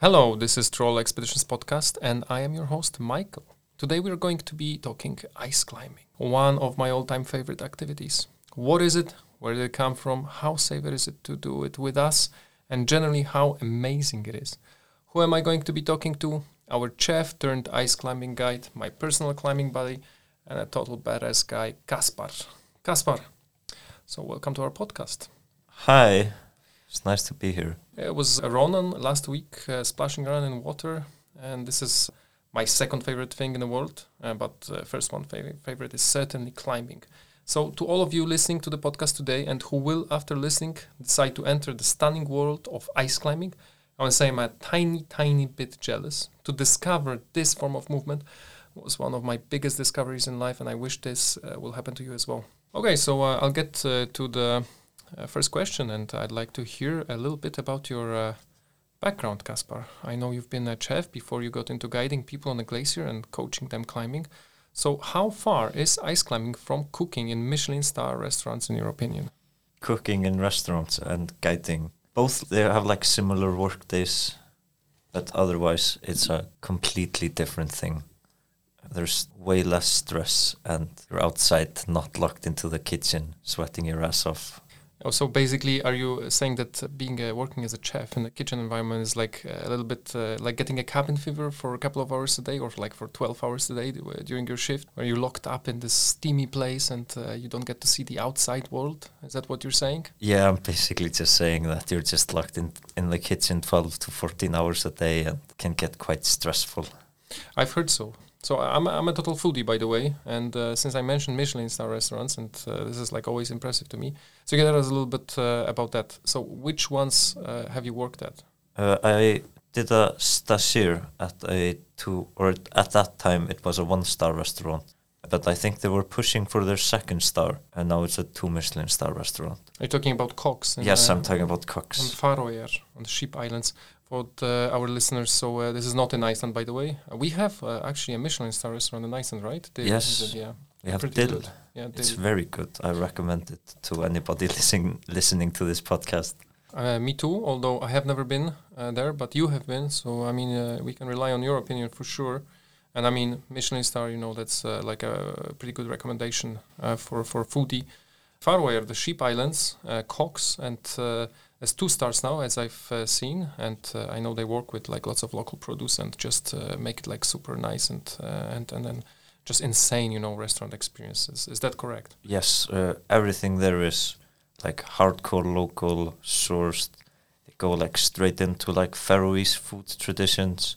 Hello, this is Troll Expeditions Podcast, and I am your host, Michael. Today we are going to be talking ice climbing, one of my all time favorite activities. What is it? Where did it come from? How safe is it to do it with us? And generally, how amazing it is. Who am I going to be talking to? Our chef turned ice climbing guide, my personal climbing buddy, and a total badass guy, Kaspar. Kaspar, so welcome to our podcast. Hi, it's nice to be here. It was Ronan last week, uh, splashing around in water, and this is my second favorite thing in the world. Uh, but uh, first one favorite, favorite is certainly climbing. So to all of you listening to the podcast today, and who will, after listening, decide to enter the stunning world of ice climbing, I want to say I'm a tiny, tiny bit jealous. To discover this form of movement was one of my biggest discoveries in life, and I wish this uh, will happen to you as well. Okay, so uh, I'll get uh, to the uh, first question, and I'd like to hear a little bit about your uh, background, Kaspar. I know you've been a chef before you got into guiding people on the glacier and coaching them climbing. So, how far is ice climbing from cooking in Michelin star restaurants, in your opinion? Cooking in restaurants and guiding, both they have like similar work days, but otherwise it's a completely different thing. There's way less stress, and you're outside, not locked into the kitchen, sweating your ass off. Oh, so basically, are you saying that being uh, working as a chef in a kitchen environment is like uh, a little bit uh, like getting a cabin fever for a couple of hours a day, or like for twelve hours a day uh, during your shift, where you're locked up in this steamy place and uh, you don't get to see the outside world? Is that what you're saying? Yeah, I'm basically just saying that you're just locked in in the kitchen 12 to 14 hours a day, and can get quite stressful. I've heard so. So I'm a, I'm a total foodie, by the way, and uh, since I mentioned Michelin star restaurants, and uh, this is like always impressive to me. So you can tell us a little bit uh, about that. So which ones uh, have you worked at? Uh, I did a stagiaire at a two, or at that time it was a one-star restaurant, but I think they were pushing for their second star, and now it's a two Michelin star restaurant. Are you talking about Koks? yes, uh, I'm talking about Koks. on. Faroe, on the Sheep Islands. For the, our listeners, so uh, this is not in Iceland, by the way. Uh, we have uh, actually a Michelin star restaurant in Iceland, right? Yes. it? yeah, We have pretty Dill. Yeah, It's very good. I recommend it to anybody listening listening to this podcast. Uh, me too, although I have never been uh, there, but you have been, so I mean, uh, we can rely on your opinion for sure. And I mean, Michelin star, you know, that's uh, like a pretty good recommendation uh, for for foodie. Faroe are the Sheep Islands, uh, Koks, and there's two stars now, as I've uh, seen, and uh, I know they work with like lots of local produce and just uh, make it like super nice and uh, and and then just insane, you know, restaurant experiences. Is that correct? Yes, uh, everything there is like hardcore local sourced. They go like straight into like Faroese food traditions.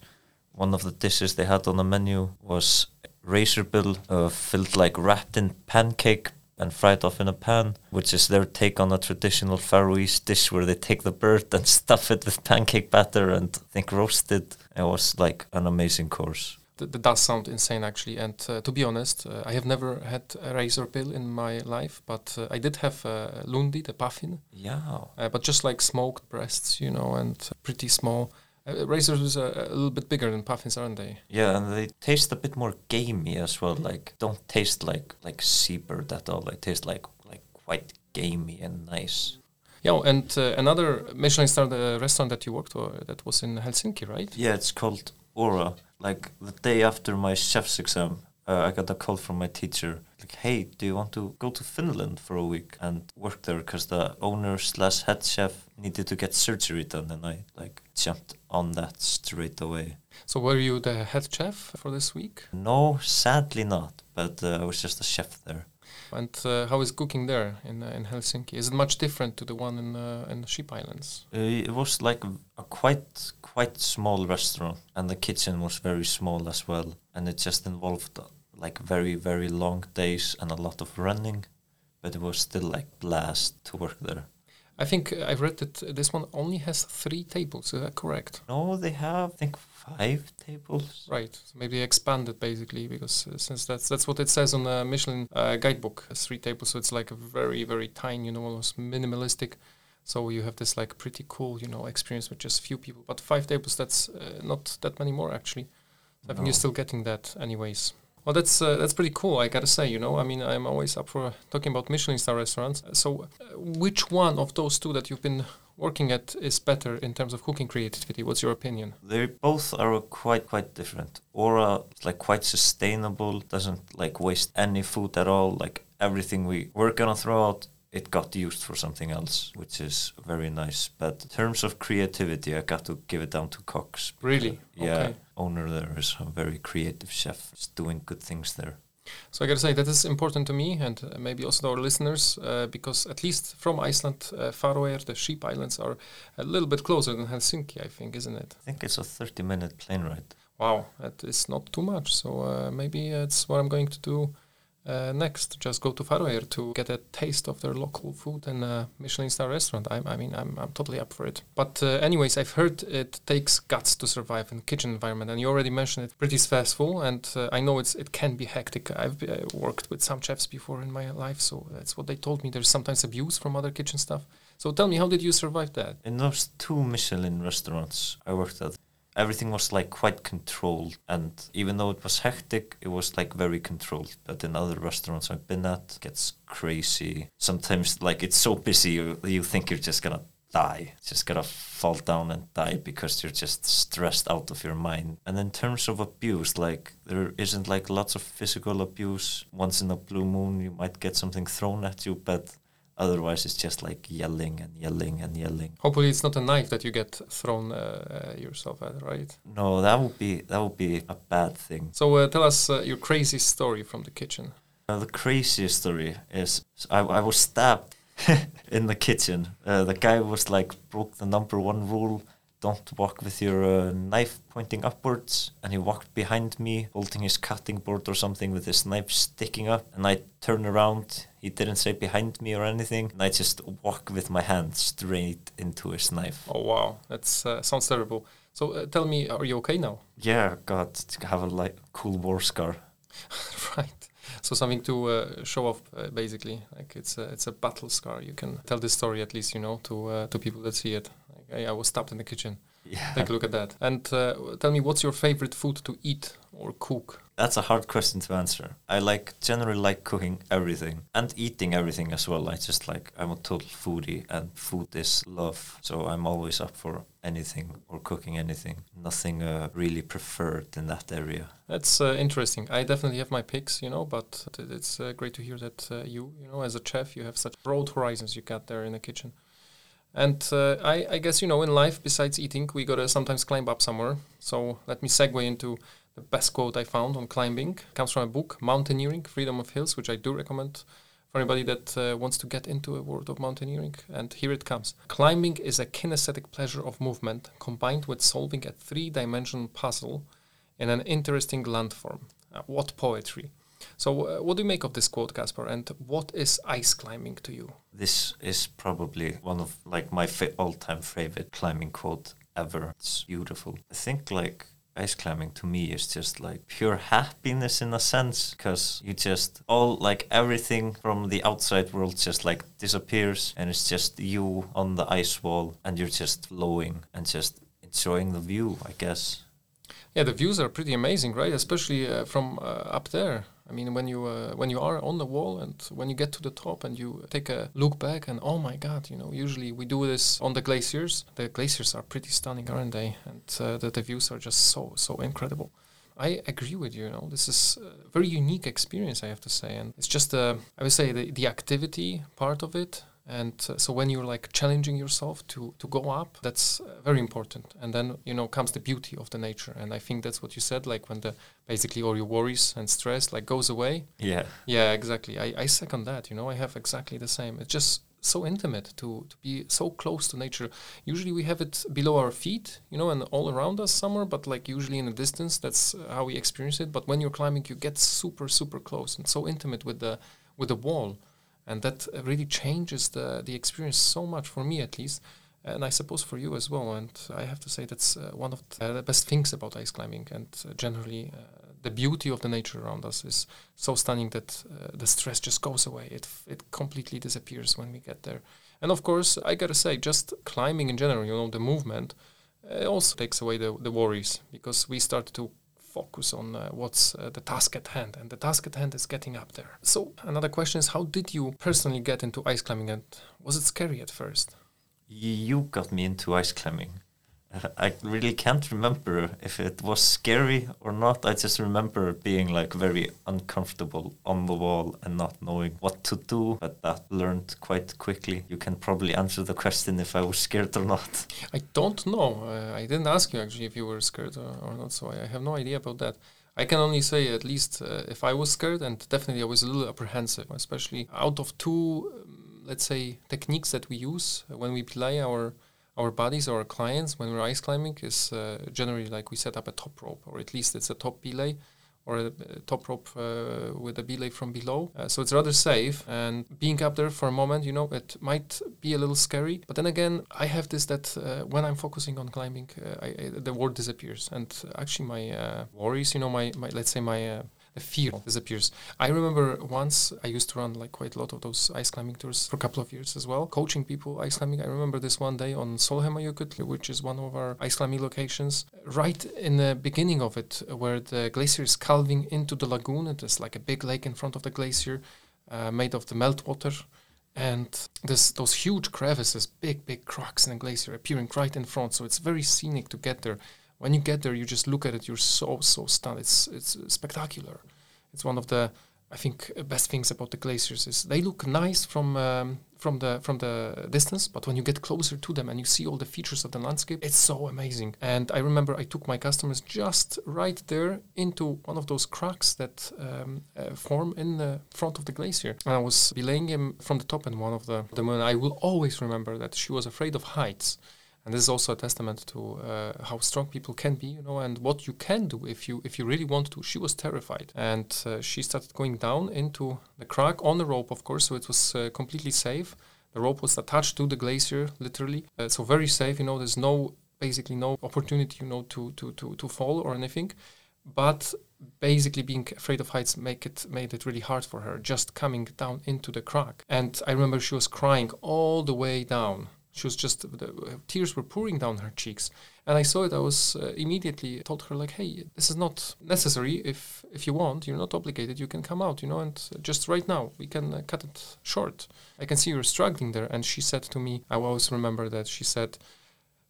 One of the dishes they had on the menu was razor bill uh, filled like wrapped in pancake and fried off in a pan, which is their take on a traditional Faroese dish where they take the bird and stuff it with pancake batter and I think roast it. It was like an amazing course. Th- that does sound insane, actually. And uh, to be honest, uh, I have never had a razor bill in my life, but uh, I did have uh, lundi, the puffin, Yeah. uh, but just like smoked breasts, you know, and pretty small. Uh, razors are a little bit bigger than puffins, aren't they? Yeah, and they taste a bit more gamey as well. Like don't taste like like seabird at all. They taste like like quite gamey and nice. Yeah, and uh, another Michelin star uh, restaurant that you worked for that was in Helsinki, right? Yeah, it's called Aura. Like the day after my chef's exam, uh, I got a call from my teacher. Like, hey, do you want to go to Finland for a week and work there? Because the owner slash head chef needed to get surgery done, and I like jumped on that straight away. So were you the head chef for this week? No, sadly not. But uh, I was just a chef there. And uh, how is cooking there in uh, in Helsinki? Is it much different to the one in uh, in the Sheep Islands? Uh, it was like a quite quite small restaurant, and the kitchen was very small as well, and it just involved like very very long days and a lot of running, but it was still like blast to work there. I think uh, I've read that this one only has three tables. Is that correct? No, they have I think five tables. Right. So maybe expanded basically because uh, since that's that's what it says on the Michelin uh, guidebook, uh, three tables. So it's like a very very tiny, you know, almost minimalistic. So you have this like pretty cool, you know, experience with just few people. But five tables, that's uh, not that many more actually. I think you're still getting that anyways. Well, that's uh, that's pretty cool. I gotta say, you know, I mean, I'm always up for talking about Michelin star restaurants. So, uh, which one of those two that you've been working at is better in terms of cooking creativity? What's your opinion? They both are quite quite different. Ora is like quite sustainable, doesn't like waste any food at all. Like everything we were gonna throw out, it got used for something else, which is very nice. But in terms of creativity, I got to give it down to Koks. Really? Yeah, Okay. owner there is a very creative chef. He's doing good things there. So I gotta say that is important to me and uh, maybe also to our listeners uh, because at least from Iceland, uh, Faroe, the Sheep Islands are a little bit closer than Helsinki, I think, isn't it? I think it's a 30 minute plane ride. Wow, that is not too much. So uh, maybe it's what I'm going to do uh, next. Just go to Faroe to get a taste of their local food and a Michelin star restaurant. I, I mean, I'm, I'm totally up for it. But uh, anyways, I've heard it takes guts to survive in kitchen environment, and you already mentioned it. Pretty stressful, and uh, I know it's it can be hectic. I've uh, worked with some chefs before in my life, so that's what they told me. There's sometimes abuse from other kitchen staff. So tell me, how did you survive that? In those two Michelin restaurants I worked at, everything was like quite controlled. And even though it was hectic, it was like very controlled. But in other restaurants I've been at, it gets crazy. Sometimes like it's so busy, you, you think you're just gonna die. Just gonna fall down and die because you're just stressed out of your mind. And in terms of abuse, like there isn't like lots of physical abuse. Once in a blue moon, you might get something thrown at you, but otherwise it's just like yelling and yelling and yelling. Hopefully, it's not a knife that you get thrown uh, uh, yourself at, right? No, that would be that would be a bad thing. So uh, tell us uh, your crazy story from the kitchen. Uh, the craziest story is I, I was stabbed in the kitchen. Uh, the guy was like broke the number one rule: don't walk with your uh, knife pointing upwards. And he walked behind me, holding his cutting board or something with his knife sticking up. And I turned around. He didn't say behind me or anything. And I just walk with my hand straight into his knife. Oh wow, that uh, sounds terrible. So uh, tell me, are you okay now? Yeah, God, to have a like cool war scar. right. So something to uh, show off, uh, basically. Like it's a, it's a battle scar. You can tell this story at least, you know, to uh, to people that see it. Like, hey, I was stabbed in the kitchen. Yeah. Take a look at that. And uh, tell me, what's your favorite food to eat or cook? That's a hard question to answer. I like generally like cooking everything and eating everything as well. I just like I'm a total foodie and food is love. So I'm always up for anything or cooking anything. Nothing uh, really preferred in that area. That's uh, interesting. I definitely have my picks, you know, but it's uh, great to hear that uh, you, you know, as a chef, you have such broad horizons you got there in the kitchen. And uh, I, I guess, you know, in life, besides eating, we gotta sometimes climb up somewhere. So let me segue into the best quote I found on climbing. Comes from a book, Mountaineering, Freedom of Hills, which I do recommend for anybody that uh, wants to get into a world of mountaineering. And here it comes. Climbing is a kinesthetic pleasure of movement combined with solving a three dimensional puzzle in an interesting landform. Uh, what poetry! So, uh, what do you make of this quote, Kaspar? And what is ice climbing to you? This is probably one of like my all-time favorite climbing quote ever. It's beautiful. I think like ice climbing to me is just like pure happiness in a sense because you just all like everything from the outside world just like disappears and it's just you on the ice wall and you're just flowing and just enjoying the view, I guess. Yeah, the views are pretty amazing, right? Especially uh, from uh, up there. I mean, when you uh, when you are on the wall and when you get to the top and you take a look back and oh my God, you know, usually we do this on the glaciers. The glaciers are pretty stunning, aren't they? And uh, the, the views are just so so incredible. I agree with you. You know, this is a very unique experience, I have to say, and it's just uh, I would say the the activity part of it. And uh, so when you're like challenging yourself to to go up, that's uh, very important. And then you know comes the beauty of the nature. And I think that's what you said. Like when the basically all your worries and stress like goes away. Yeah. Yeah, exactly. I, I second that. You know, I have exactly the same. It's just so intimate to to be so close to nature. Usually we have it below our feet, you know, and all around us somewhere. But like usually in a distance, that's how we experience it. But when you're climbing, you get super super close and so intimate with the with the wall, and that uh, really changes the the experience so much for me at least. And I suppose for you as well. And I have to say that's uh, one of the, the best things about ice climbing, and uh, generally uh, the beauty of the nature around us is so stunning that uh, the stress just goes away. It it completely disappears when we get there. And of course, I gotta say, just climbing in general, you know, the movement, uh, also takes away the, the worries because we start to focus on uh, what's uh, the task at hand, and the task at hand is getting up there. So another question is, how did you personally get into ice climbing, and was it scary at first? you got me into ice climbing. I really can't remember if it was scary or not. I just remember being like very uncomfortable on the wall and not knowing what to do. But that learned quite quickly. You can probably answer the question if I was scared or not. I don't know. Uh, I didn't ask you actually if you were scared or, or, not, so I have no idea about that. I can only say, at least, uh, if I was scared, and definitely I was a little apprehensive, especially out of two, um, let's say, techniques that we use when we play our our bodies, our clients, when we're ice climbing, is uh, generally like we set up a top rope, or at least it's a top belay, or a, top rope uh, with a belay from below. Uh, so it's rather safe. And being up there for a moment, you know, it might be a little scary. But then again, I have this that uh, when I'm focusing on climbing, uh, I, I, the world disappears. And actually, my uh, worries, you know, my, my let's say my the fear disappears. I remember once I used to run like quite a lot of those ice climbing tours for a couple of years as well, coaching people ice climbing. I remember this one day on Sólheimajökull, which is one of our ice climbing locations, right in the beginning of it, where the glacier is calving into the lagoon. It is like a big lake in front of the glacier, uh, made of the meltwater. And there's those huge crevices, big, big cracks in the glacier appearing right in front. So it's very scenic to get there when you get there, you just look at it, you're so so stunned. It's it's spectacular. It's one of the I think best things about the glaciers is they look nice from um, from the from the distance, but when you get closer to them and you see all the features of the landscape, it's so amazing. And I remember I took my customers just right there into one of those cracks that um, uh, form in the front of the glacier, and I was belaying him from the top. And one of the the moon. I will always remember that she was afraid of heights and this is also a testament to uh, how strong people can be you know and what you can do if you if you really want to. She was terrified. And uh, she started going down into the crack on the rope of course so it was uh, completely safe. The rope was attached to the glacier literally. Uh, so very safe you know there's no basically no opportunity you know to to to, to fall or anything. But basically being afraid of heights make it made it really hard for her just coming down into the crack. And i remember she was crying all the way down she was just tears were pouring down her cheeks, and I saw it. I was uh, immediately told her like, "Hey, this is not necessary. If if you want, you're not obligated. You can come out, you know, and just right now we can uh, cut it short. I can see you're struggling there." And she said to me, I always remember that she said,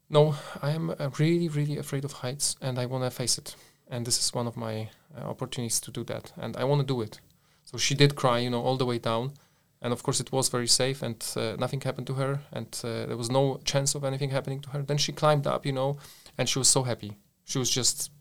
"No, I am uh, really, really afraid of heights, and I want to face it. And this is one of my uh, opportunities to do that, and I want to do it." So she did cry, you know, all the way down and of course it was very safe and uh, nothing happened to her. And uh, there was no chance of anything happening to her. Then she climbed up you know and she was so happy. She was just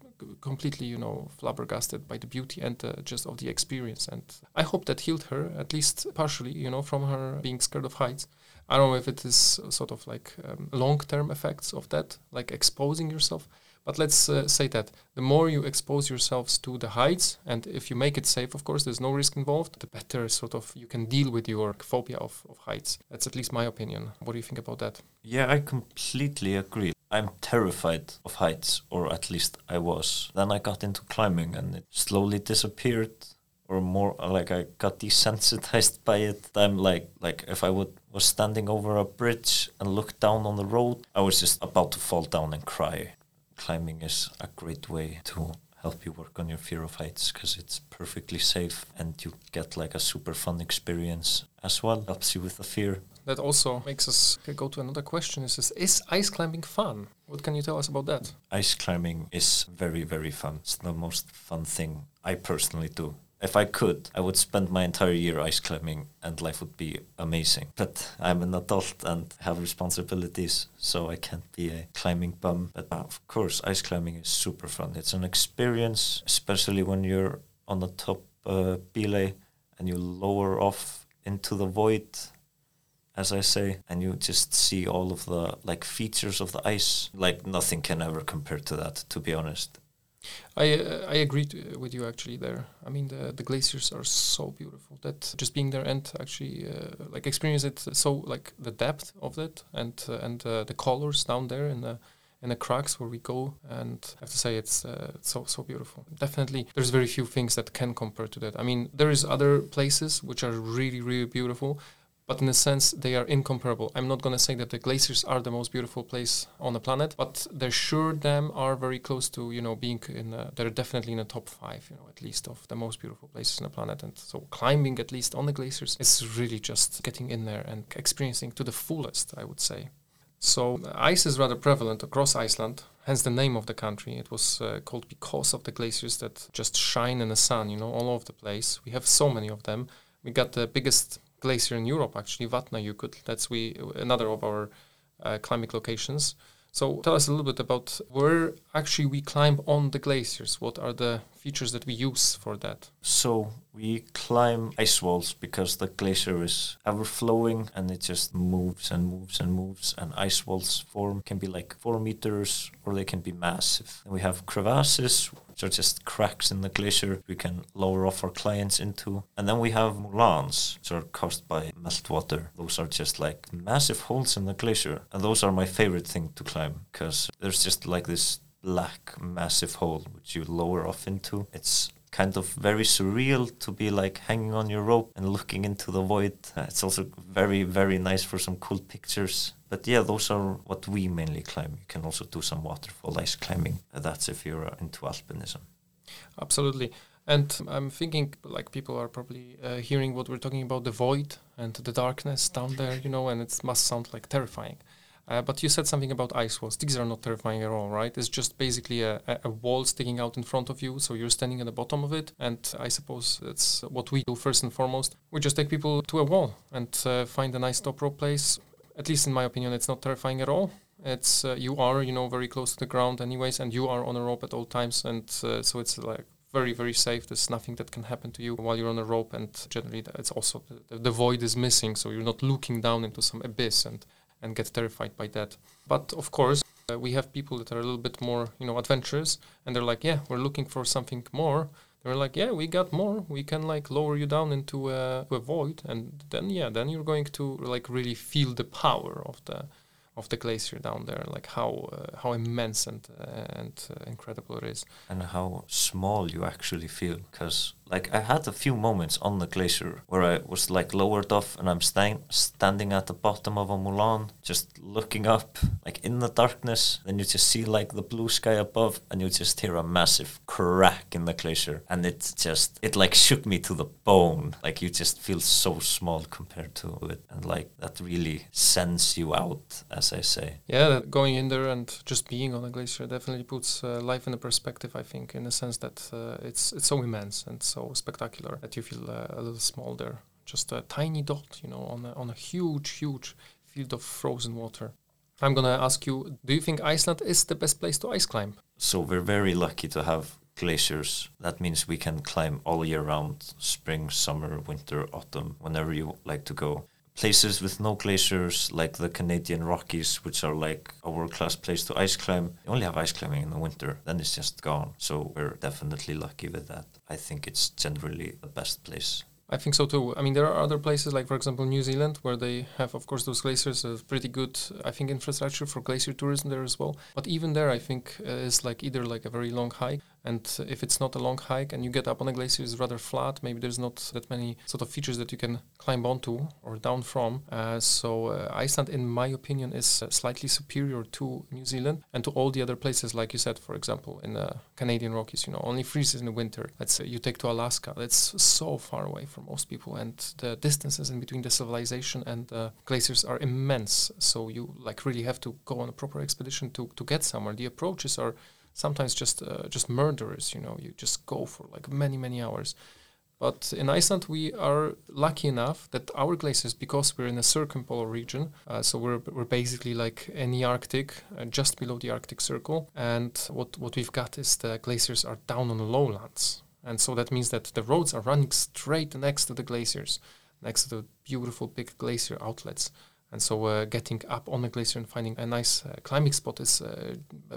completely you know flabbergasted by the beauty and uh, just of the experience. And i hope that healed her at least partially you know from her being scared of heights. I don't know if it is sort of like um, long term effects of that like exposing yourself but let's uh, say that the more you expose yourselves to the heights, and if you make it safe, of course, there's no risk involved, the better sort of you can deal with your phobia of, of heights. That's at least my opinion. What do you think about that? Yeah, I completely agree. I'm terrified of heights, or at least I was. Then I got into climbing and it slowly disappeared or more like I got desensitized by it. I'm like like if I would was standing over a bridge and looked down on the road, I was just about to fall down and cry climbing is a great way to help you work on your fear of heights because it's perfectly safe and you get like a super fun experience as well. Helps you with the fear. That also makes us go to another question. Is this, is ice climbing fun? What can you tell us about that? Ice climbing is very very fun. It's the most fun thing I personally do if I could, I would spend my entire year ice climbing and life would be amazing. But I'm an adult and have responsibilities, so I can't be a climbing bum. But of course, ice climbing is super fun. It's an experience, especially when you're on the top uh, belay and you lower off into the void, as I say, and you just see all of the like features of the ice. Like nothing can ever compare to that, to be honest. I uh, I agree to, with you actually there. I mean the the glaciers are so beautiful that just being there and actually uh, like experience it so like the depth of it and uh, and uh, the colors down there in the in the cracks where we go and I have to say it's uh, so so beautiful. Definitely there's very few things that can compare to that. I mean there is other places which are really really beautiful but in a sense they are incomparable. I'm not going to say that the glaciers are the most beautiful place on the planet, but they're sure them are very close to you know being in. A, they're definitely in the top five, you know, at least of the most beautiful places on the planet. And so climbing at least on the glaciers is really just getting in there and experiencing to the fullest, I would say. So ice is rather prevalent across Iceland, hence the name of the country. It was uh, called because of the glaciers that just shine in the sun, you know, all over the place. We have so many of them. We got the biggest glacier in Europe, actually, Vatna Vatnajökull. That's we another of our uh, climbing locations. So tell us a little bit about where actually we climb on the glaciers. What are the features that we use for that? So we climb ice walls because the glacier is ever flowing and it just moves and moves and moves and ice walls form can be like four meters or they can be massive. And we have crevasses which are just cracks in the glacier we can lower off our clients into. And then we have moulins, which are caused by meltwater. Those are just like massive holes in the glacier. And those are my favorite thing to climb because there's just like this black massive hole which you lower off into. It's kind of very surreal to be like hanging on your rope and looking into the void. Uh, it's also very, very nice for some cool pictures. But yeah, those are what we mainly climb. You can also do some waterfall ice climbing. Uh, that's if you're into alpinism. Absolutely. And I'm thinking, like, people are probably uh, hearing what we're talking about the void and the darkness down there, you know, and it must sound like terrifying. Uh, but you said something about ice walls. These are not terrifying at all, right? It's just basically a, a, wall sticking out in front of you, so you're standing at the bottom of it. And I suppose that's what we do first and foremost. We just take people to a wall and uh, find a nice top rope place. At least in my opinion, it's not terrifying at all. It's uh, you are, you know, very close to the ground, anyways, and you are on a rope at all times, and uh, so it's like very very safe there's nothing that can happen to you while you're on a rope and generally it's also the, the void is missing so you're not looking down into some abyss and and get terrified by that. But of course, uh, we have people that are a little bit more, you know, adventurous, and they're like, yeah, we're looking for something more. They're like, yeah, we got more. We can like lower you down into a, a void, and then yeah, then you're going to like really feel the power of the of the glacier down there, like how uh, how immense and uh, and uh, incredible it is, and how small you actually feel. Because like I had a few moments on the glacier where I was like lowered off and I'm sta- standing at the bottom of a moulin, just looking up, like in the darkness. Then you just see like the blue sky above, and you just hear a massive crack in the glacier, and it just it like shook me to the bone. Like you just feel so small compared to it, and like that really sends you out, as I say. Yeah, going in there and just being on a glacier definitely puts uh, life in a perspective. I think, in the sense that uh, it's it's so immense and so so spectacular that you feel uh, a little small there. Just a tiny dot, you know, on a, on a huge, huge field of frozen water. I'm gonna ask you: Do you think Iceland is the best place to ice climb? So we're very lucky to have glaciers. That means we can climb all year round, spring, summer, winter, autumn, whenever you like to go. Places with no glaciers, like the Canadian Rockies, which are like a world class place to ice climb, you only have ice climbing in the winter, then it's just gone. So we're definitely lucky with that. I think it's generally the best place. I think so too. I mean, there are other places like, for example, New Zealand, where they have, of course, those glaciers. A pretty good, I think, infrastructure for glacier tourism there as well. But even there, I think uh, is like either like a very long hike and if it's not a long hike and you get up on a glacier, it's rather flat. Maybe there's not that many sort of features that you can climb onto or down from. Uh, so uh, Iceland, in my opinion, is uh, slightly superior to New Zealand and to all the other places, like you said, for example, in the Canadian Rockies. You know, only freezes in the winter. Let's say you take to Alaska. That's so far away from most people, and the distances in between the civilization and the glaciers are immense. So you like really have to go on a proper expedition to to get somewhere. The approaches are sometimes just uh, just murderers. You know, you just go for like many many hours. But in Iceland, we are lucky enough that our glaciers, because we're in a circumpolar region, uh, so we're, we're basically like in the Arctic, uh, just below the Arctic Circle. And what, what we've got is the glaciers are down on the lowlands. And so that means that the roads are running straight next to the glaciers, next to the beautiful big glacier outlets. And so uh, getting up on the glacier and finding a nice uh, climbing spot is uh,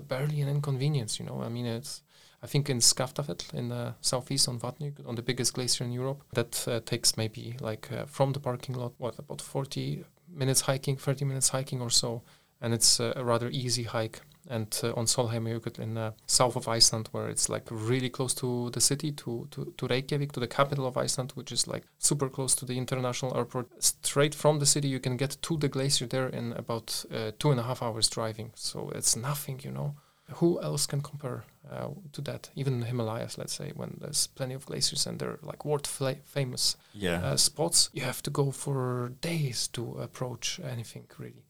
barely an inconvenience, you know. I mean, it's, I think in Skaftafell in the southeast on Vatnajökull, on the biggest glacier in Europe, that uh, takes maybe like uh, from the parking lot, what, about 40 minutes hiking, 30 minutes hiking or so. And it's a rather easy hike and uh, on Sólheimajökull in uh, south of Iceland, where it's like really close to the city, to, to, to Reykjavik, to the capital of Iceland, which is like super close to the international airport. Straight from the city, you can get to the glacier there in about uh, two and a half hours driving. So it's nothing, you know. Who else can compare uh, to that? Even the Himalayas, let's say, when there's plenty of glaciers and they're like world fla- famous yeah. Uh, spots, you have to go for days to approach anything really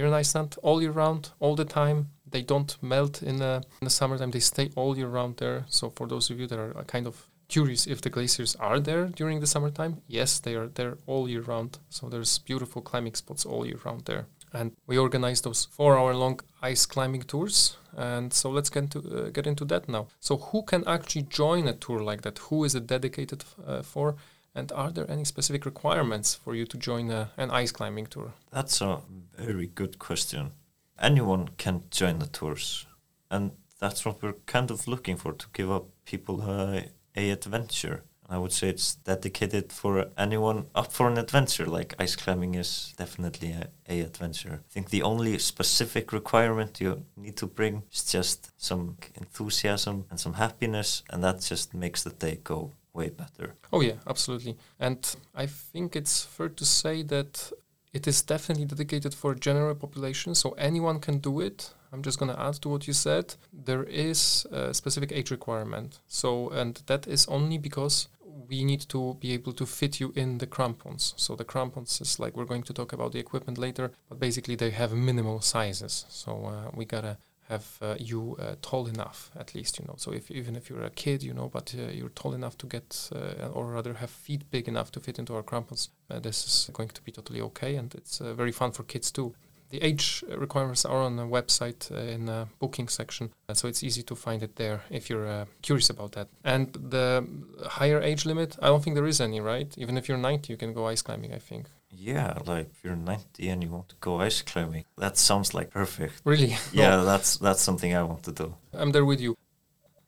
here in Iceland all year round, all the time. They don't melt in the, in the summertime. They stay all year round there. So for those of you that are kind of curious if the glaciers are there during the summertime, yes, they are there all year round. So there's beautiful climbing spots all year round there. And we organize those four-hour-long ice climbing tours. And so let's get into uh, get into that now. So who can actually join a tour like that? Who is it dedicated uh, for? And are there any specific requirements for you to join a, an ice climbing tour? That's a very good question. Anyone can join the tours, and that's what we're kind of looking for to give up people a, adventure. I would say it's dedicated for anyone up for an adventure. Like ice climbing is definitely a, a adventure. I think the only specific requirement you need to bring is just some enthusiasm and some happiness, and that just makes the day go way better. Oh yeah, absolutely. And I think it's fair to say that it is definitely dedicated for general population, so anyone can do it. I'm just going to add to what you said. There is a specific age requirement. So, and that is only because we need to be able to fit you in the crampons. So the crampons is like we're going to talk about the equipment later, but basically they have minimal sizes. So uh, we gotta have uh, you uh, tall enough at least you know. So if even if you're a kid you know but uh, you're tall enough to get uh, or rather have feet big enough to fit into our crampons uh, this is going to be totally okay and it's uh, very fun for kids too. The age requirements are on the website in the booking section so it's easy to find it there if you're curious about that. And the higher age limit i don't think there is any right? Even if you're 90 you can go ice climbing i think yeah, like if you're 90 and you want to go ice climbing, that sounds like perfect. Really? Yeah, no. that's that's something I want to do. I'm there with you.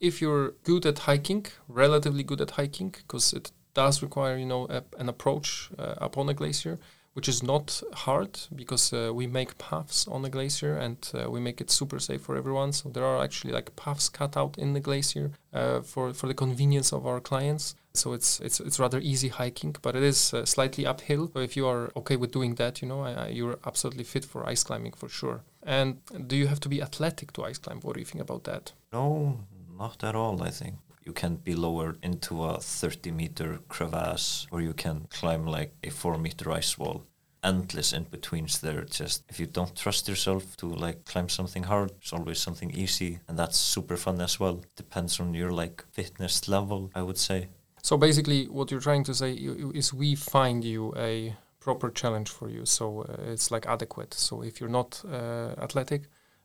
If you're good at hiking, relatively good at hiking, because it does require you know a, an approach uh, upon a glacier, which is not hard because uh, we make paths on the glacier and uh, we make it super safe for everyone. So there are actually like paths cut out in the glacier uh, for for the convenience of our clients. So it's it's it's rather easy hiking, but it is uh, slightly uphill. So if you are okay with doing that, you know, I, I, you're absolutely fit for ice climbing for sure. And do you have to be athletic to ice climb? What do you think about that? No, not at all. I think you can be lowered into a 30 meter crevasse or you can climb like a 4 meter ice wall endless in betweens there just if you don't trust yourself to like climb something hard it's always something easy and that's super fun as well depends on your like fitness level i would say so basically what you're trying to say is we find you a proper challenge for you so uh, it's like adequate so if you're not uh, athletic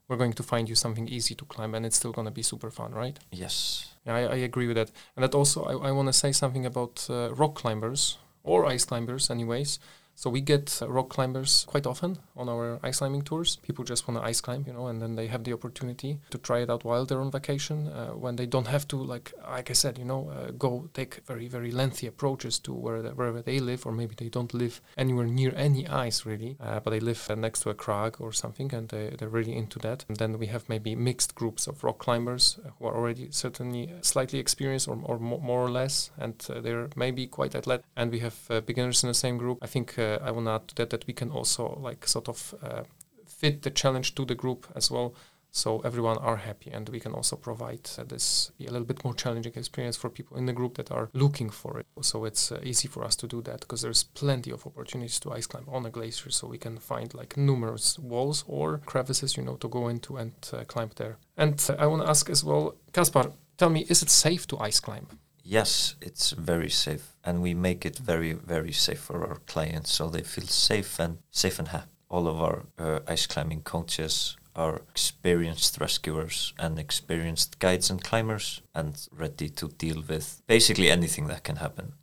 we're going to find you something easy to climb and it's still going to be super fun, right? Yes. Yeah, I, I agree with that. And that also, I, I want to say something about uh, rock climbers or ice climbers, anyways. So we get uh, rock climbers quite often on our ice climbing tours. People just want to ice climb, you know, and then they have the opportunity to try it out while they're on vacation, uh, when they don't have to, like, like I said, you know, uh, go take very very lengthy approaches to where the, wherever they live, or maybe they don't live anywhere near any ice really, uh, but they live uh, next to a crag or something, and they, they're really into that. And then we have maybe mixed groups of rock climbers uh, who are already certainly slightly experienced or, or more or less, and they're maybe quite athletic. And we have beginners in the same group. I think uh, I want to add that that we can also like sort of uh, fit the challenge to the group as well so everyone are happy and we can also provide uh, this a little bit more challenging experience for people in the group that are looking for it. So it's uh, easy for us to do that because there's plenty of opportunities to ice climb on a glacier so we can find like numerous walls or crevices you know to go into and uh, climb there. And uh, i want to ask as well kaspar tell me is it safe to ice climb Yes, it's very safe, and we make it very, very safe for our clients, so they feel safe and safe and happy. All of our uh, ice climbing coaches are experienced rescuers and experienced guides and climbers, and ready to deal with basically anything that can happen.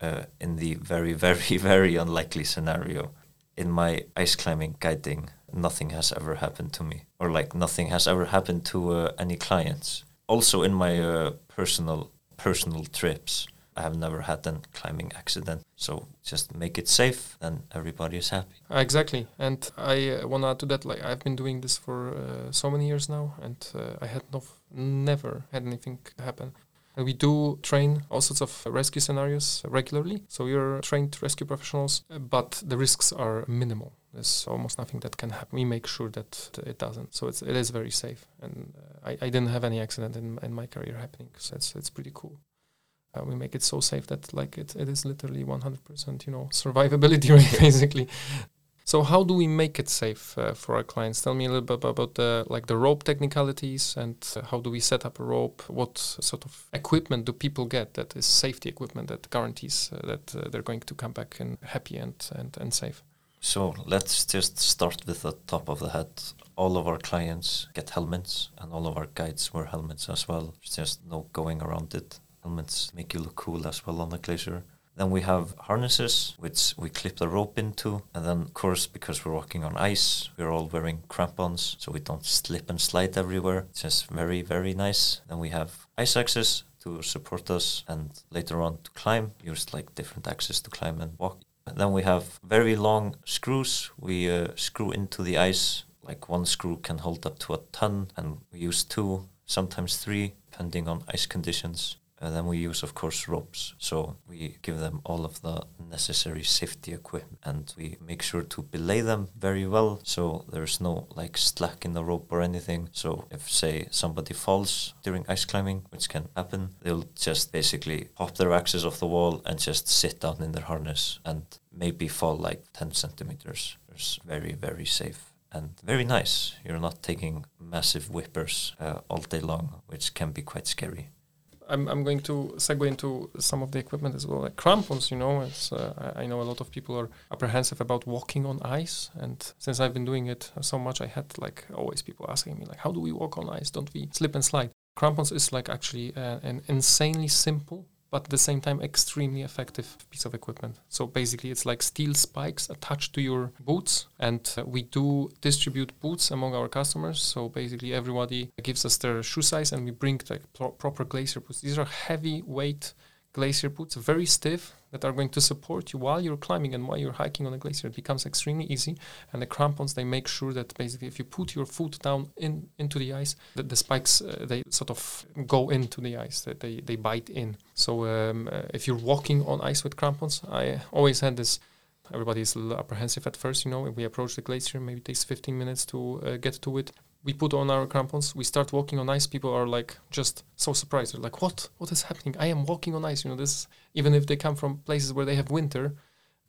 Uh, in the very, very, very unlikely scenario, in my ice climbing guiding, nothing has ever happened to me, or like nothing has ever happened to uh, any clients. Also, in my uh, personal personal trips. I have never had a climbing accident. So just make it safe and everybody is happy. Exactly. And I uh, want to add to that, like I've been doing this for uh, so many years now and uh, I had no, never had anything happen. And we do train all sorts of rescue scenarios regularly. So we're trained rescue professionals, but the risks are minimal. There's almost nothing that can happen. We make sure that it doesn't. So it's, it is very safe. And uh, I, I didn't have any accident in, in my career happening. So it's, it's pretty cool. Uh, we make it so safe that like it, it is literally 100% you know survivability rate basically So how do we make it safe uh, for our clients? Tell me a little bit about the like the rope technicalities and uh, how do we set up a rope? What sort of equipment do people get that is safety equipment that guarantees uh, that uh, they're going to come back and happy and, and, and safe? So let's just start with the top of the head. All of our clients get helmets, and all of our guides wear helmets as well. There's just no going around it. Helmets make you look cool as well on the glacier. Then we have harnesses, which we clip the rope into. And then, of course, because we're walking on ice, we're all wearing crampons so we don't slip and slide everywhere. It's just very, very nice. Then we have ice axes to support us and later on to climb. Use like different axes to climb and walk. And then we have very long screws. We uh, screw into the ice. Like one screw can hold up to a ton, and we use two, sometimes three, depending on ice conditions. And then we use, of course, ropes. So we give them all of the necessary safety equipment and we make sure to belay them very well so there's no like slack in the rope or anything. So if, say, somebody falls during ice climbing, which can happen, they'll just basically pop their axes off the wall and just sit down in their harness and maybe fall like 10 centimeters. It's very, very safe and very nice. You're not taking massive whippers uh, all day long, which can be quite scary. I'm, I'm going to segue into some of the equipment as well. Like crampons, you know, it's, uh, I, I know a lot of people are apprehensive about walking on ice. And since I've been doing it so much, I had like always people asking me, like, how do we walk on ice? Don't we slip and slide? Crampons is like actually uh, an insanely simple but at the same time extremely effective piece of equipment. So basically it's like steel spikes attached to your boots and uh, we do distribute boots among our customers. So basically everybody gives us their shoe size and we bring the pro- proper glacier boots. These are heavy weight glacier boots, very stiff, that are going to support you while you're climbing and while you're hiking on a glacier. It becomes extremely easy. And the crampons, they make sure that basically if you put your foot down in into the ice, that the spikes, uh, they sort of go into the ice, that they, they bite in. So um, uh, if you're walking on ice with crampons, I always had this everybody is a little apprehensive at first. You know, if we approach the glacier, maybe it takes 15 minutes to uh, get to it we put on our crampons, we start walking on ice. People are like just so surprised. They're like, "What? What is happening? I am walking on ice." You know, this even if they come from places where they have winter,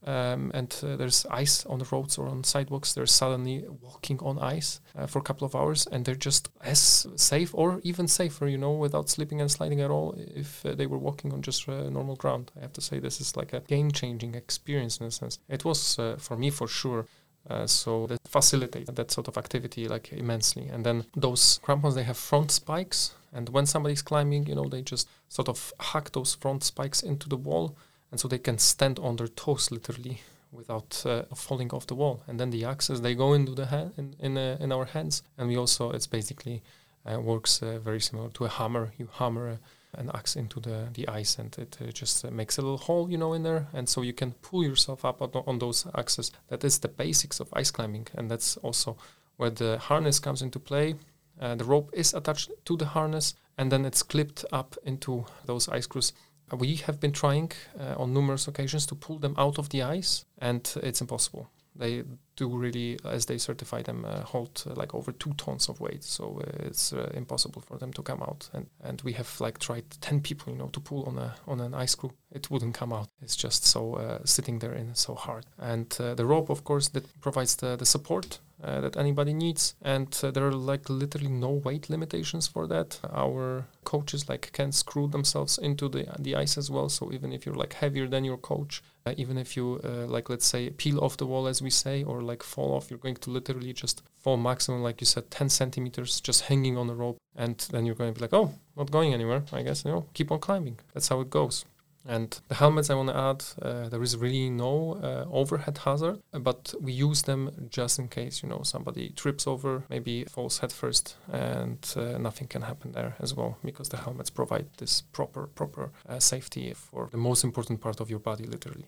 um, and uh, there's ice on the roads or on sidewalks, they're suddenly walking on ice uh, for a couple of hours, and they're just as safe or even safer, you know, without slipping and sliding at all. If uh, they were walking on just uh, normal ground, I have to say this is like a game-changing experience in a sense. It was uh, for me for sure. Uh, so that facilitate that sort of activity like immensely. And then those crampons they have front spikes, and when somebody's climbing, you know, they just sort of hack those front spikes into the wall, and so they can stand on their toes literally without uh, falling off the wall. And then the axes they go into the hand in in, uh, in our hands, and we also it's basically uh, works uh, very similar to a hammer. You hammer an axe into the, the ice and it uh, just uh, makes a little hole you know in there. And so you can pull yourself up on, on those axes. That is the basics of ice climbing. And that's also where the harness comes into play. Uh, the rope is attached to the harness and then it's clipped up into those ice screws. We have been trying uh, on numerous occasions to pull them out of the ice and it's impossible. They do really, as they certify them, uh, hold uh, like over two tons of weight. So uh, it's uh, impossible for them to come out. And and we have like tried ten people, you know, to pull on a on an ice screw. It wouldn't come out. It's just so uh, sitting there in so hard. And the rope, of course, that provides the the support uh, that anybody needs and uh, there are like literally no weight limitations for that our coaches like can screw themselves into the the ice as well so even if you're like heavier than your coach uh, even if you like let's say peel off the wall as we say or like fall off you're going to literally just fall maximum like you said 10 centimeters just hanging on the rope and then you're going to be like oh not going anywhere i guess you know keep on climbing. That's how it goes. And the helmets I want to add, uh, there is really no uh, overhead hazard, but we use them just in case, you know, somebody trips over, maybe falls headfirst, and uh, nothing can happen there as well, because the helmets provide this proper, proper uh, safety for the most important part of your body, literally.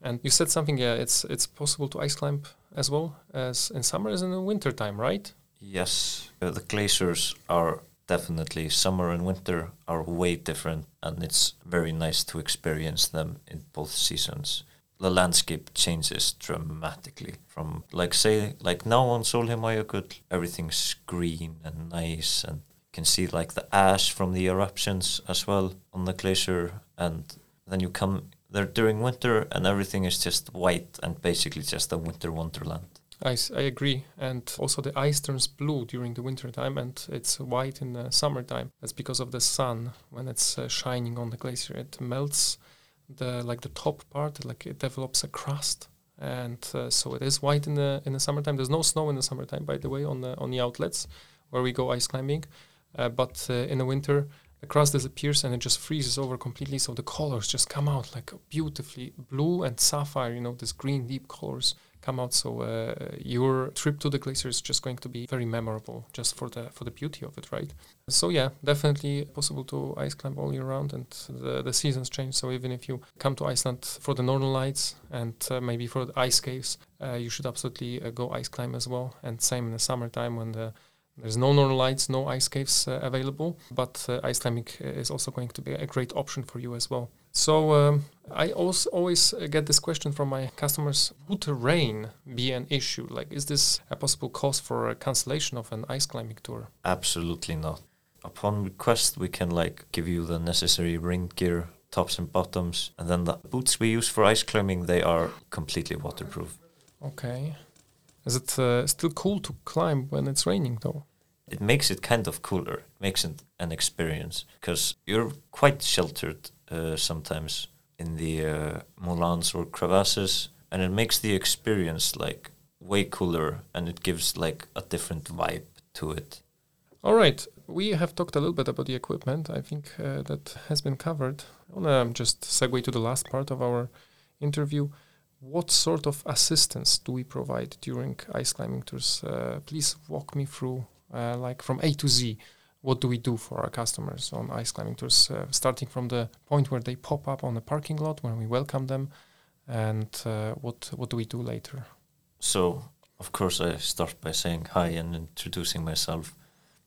And you said something, yeah, it's it's possible to ice climb as well as in summer as in winter time, right? Yes, uh, the glaciers are definitely summer and winter are way different and it's very nice to experience them in both seasons the landscape changes dramatically from like say like now on Solheimajökull everything's green and nice and you can see like the ash from the eruptions as well on the glacier and then you come there during winter, and everything is just white and basically just a winter wonderland. I, I agree. And also the ice turns blue during the winter time and it's white in the summertime. That's because of the sun when it's uh, shining on the glacier. It melts the like the top part, like it develops a crust. And uh, so it is white in the in the summertime. There's no snow in the summertime, by the way, on the on the outlets where we go ice climbing. Uh, but uh, in the winter, the crust disappears and it just freezes over completely. So the colors just come out like beautifully blue and sapphire. You know, this green deep colors come out. So uh, your trip to the glacier is just going to be very memorable, just for the for the beauty of it, right? So yeah, definitely possible to ice climb all year round, and the, the seasons change. So even if you come to Iceland for the northern lights and uh, maybe for the ice caves, uh, you should absolutely uh, go ice climb as well. And same in the summertime when the there's no northern lights, no ice caves uh, available, but uh, ice climbing is also going to be a great option for you as well. So um, I also always uh, get this question from my customers: Would rain be an issue? Like, is this a possible cause for a cancellation of an ice climbing tour? Absolutely not. Upon request, we can like give you the necessary rain gear, tops and bottoms, and then the boots we use for ice climbing they are completely waterproof. Okay. Is it uh, still cool to climb when it's raining, though? It makes it kind of cooler. It makes it an experience because you're quite sheltered uh, sometimes in the uh, moulins or crevasses, and it makes the experience like way cooler, and it gives like a different vibe to it. All right. We have talked a little bit about the equipment. I think uh, that has been covered. I want to just segue to the last part of our interview. What sort of assistance do we provide during ice climbing tours? Uh, please walk me through, uh, like from A to Z. What do we do for our customers on ice climbing tours? Uh, starting from the point where they pop up on the parking lot when we welcome them, and uh, what what do we do later? So, of course, I start by saying hi and introducing myself.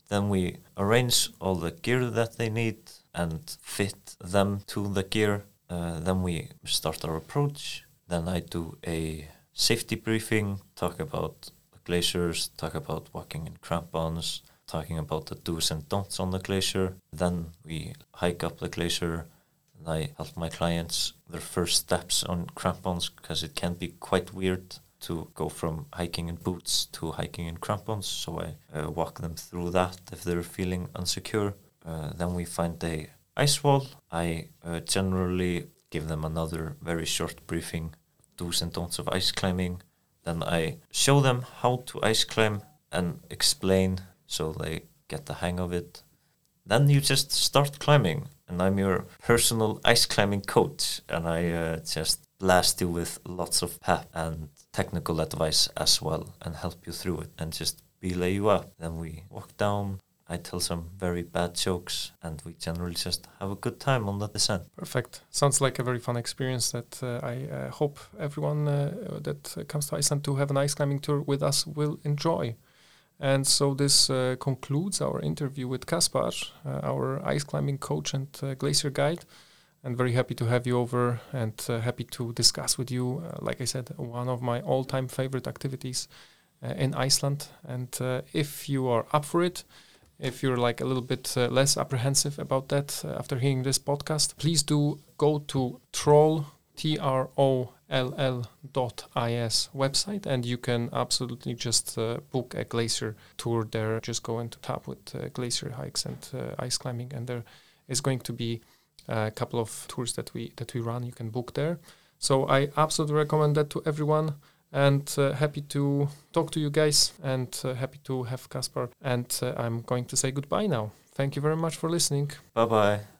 Then we arrange all the gear that they need and fit them to the gear. Uh, then we start our approach. Then I do a safety briefing, talk about glaciers, talk about walking in crampons, talking about the do's and don'ts on the glacier. Then we hike up the glacier and I help my clients their first steps on crampons because it can be quite weird to go from hiking in boots to hiking in crampons. So I uh, walk them through that if they're feeling insecure. Uh, then we find a ice wall. I uh, generally give them another very short briefing, do's and don'ts of ice climbing. Then I show them how to ice climb and explain so they get the hang of it. Then you just start climbing, and I'm your personal ice climbing coach, and I uh, just blast you with lots of pep and technical advice as well, and help you through it, and just belay you up. Then we walk down. I tell some very bad jokes, and we generally just have a good time on the descent. Perfect. Sounds like a very fun experience that uh, I uh, hope everyone uh, that comes to Iceland to have an ice climbing tour with us will enjoy. And so this uh, concludes our interview with Kaspar, uh, our ice climbing coach and uh, glacier guide. And very happy to have you over and happy to discuss with you, like I said, one of my all time favorite activities in Iceland. And if you are up for it, if you're like a little bit uh, less apprehensive about that uh, after hearing this podcast, please do go to troll, T R O L L dot is website and you can absolutely just uh, book a glacier tour there. Just go into tab with uh, glacier hikes and uh, ice climbing, and there is going to be a couple of tours that we that we run. You can book there. So I absolutely recommend that to everyone. And uh, happy to talk to you guys, and uh, happy to have Kaspar. And uh, I'm going to say goodbye now. Thank you very much for listening. Bye bye.